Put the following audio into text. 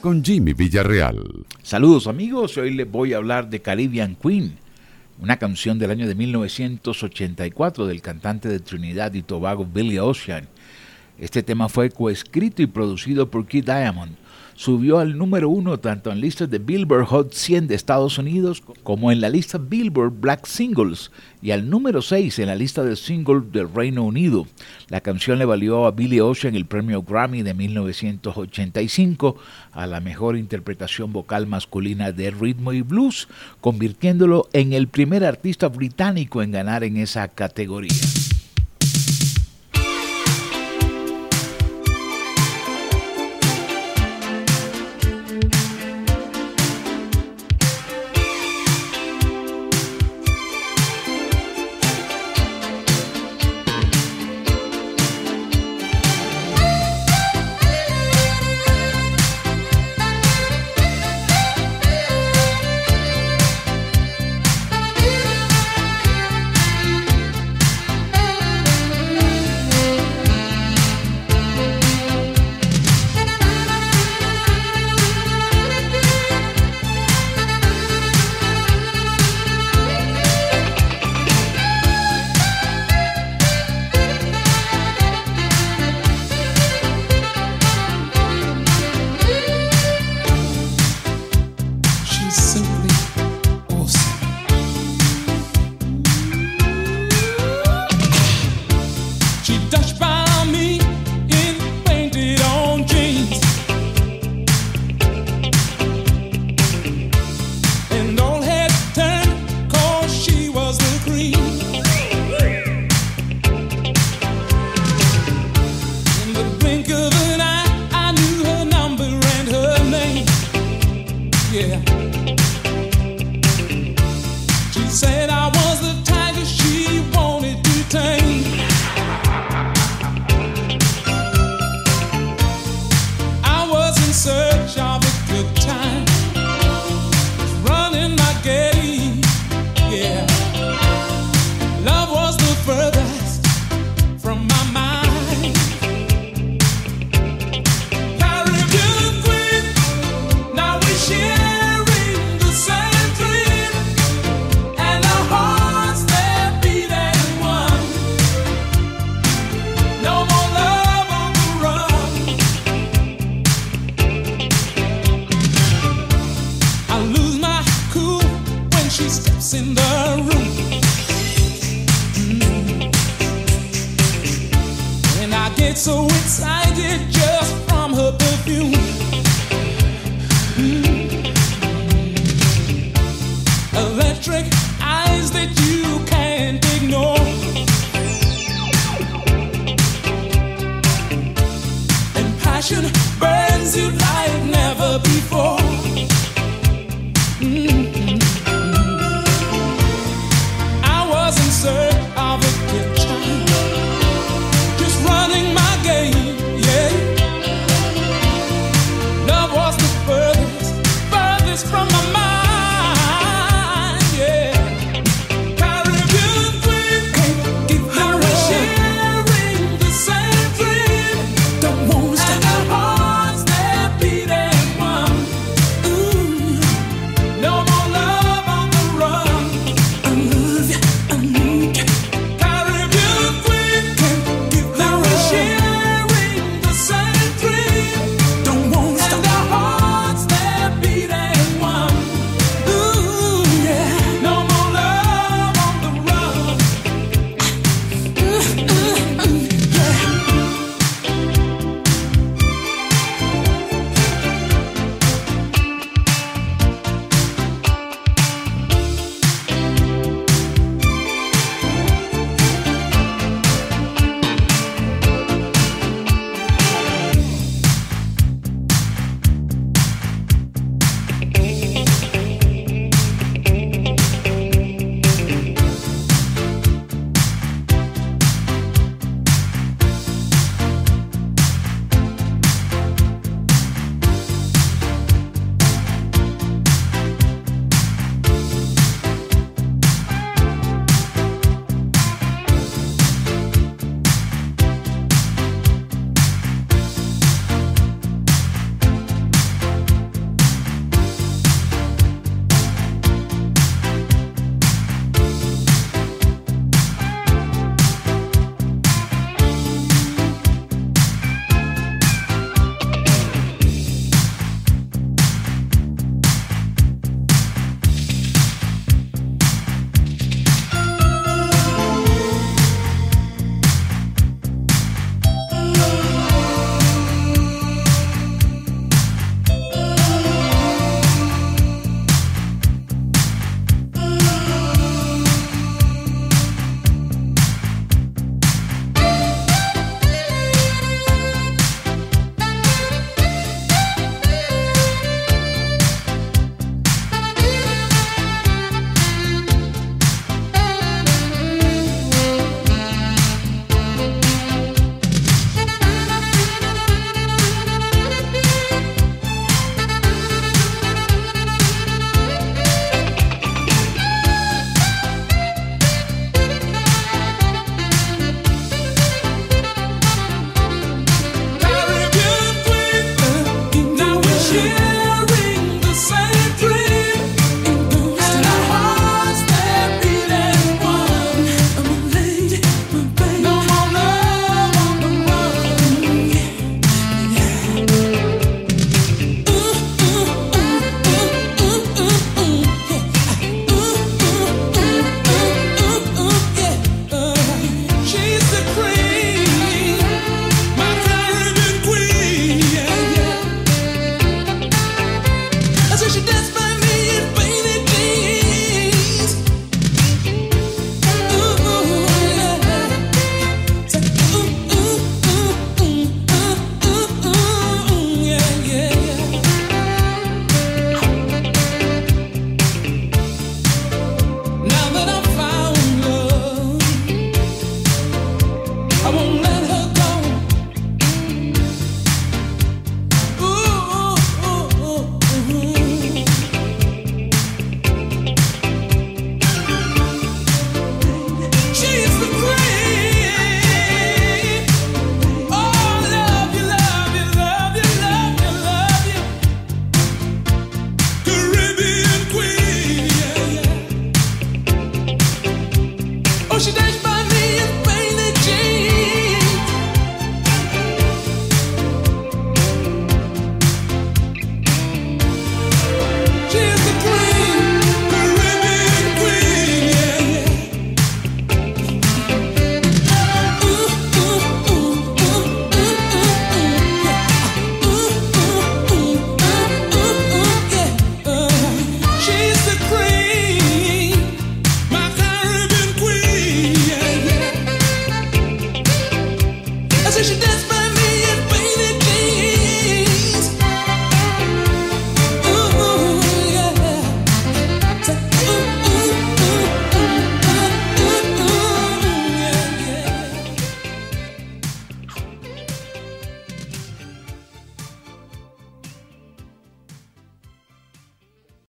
con Jimmy Villarreal. Saludos amigos, hoy les voy a hablar de Caribbean Queen, una canción del año de 1984 del cantante de Trinidad y Tobago Billy Ocean. Este tema fue coescrito y producido por Keith Diamond subió al número uno tanto en listas de Billboard Hot 100 de Estados Unidos como en la lista Billboard Black Singles y al número 6 en la lista de singles del Reino Unido. La canción le valió a Billy Ocean el premio Grammy de 1985 a la mejor interpretación vocal masculina de ritmo y blues, convirtiéndolo en el primer artista británico en ganar en esa categoría. for get so excited just from her perfume. Mm. Electric eyes that you can't ignore. And passion burns you like.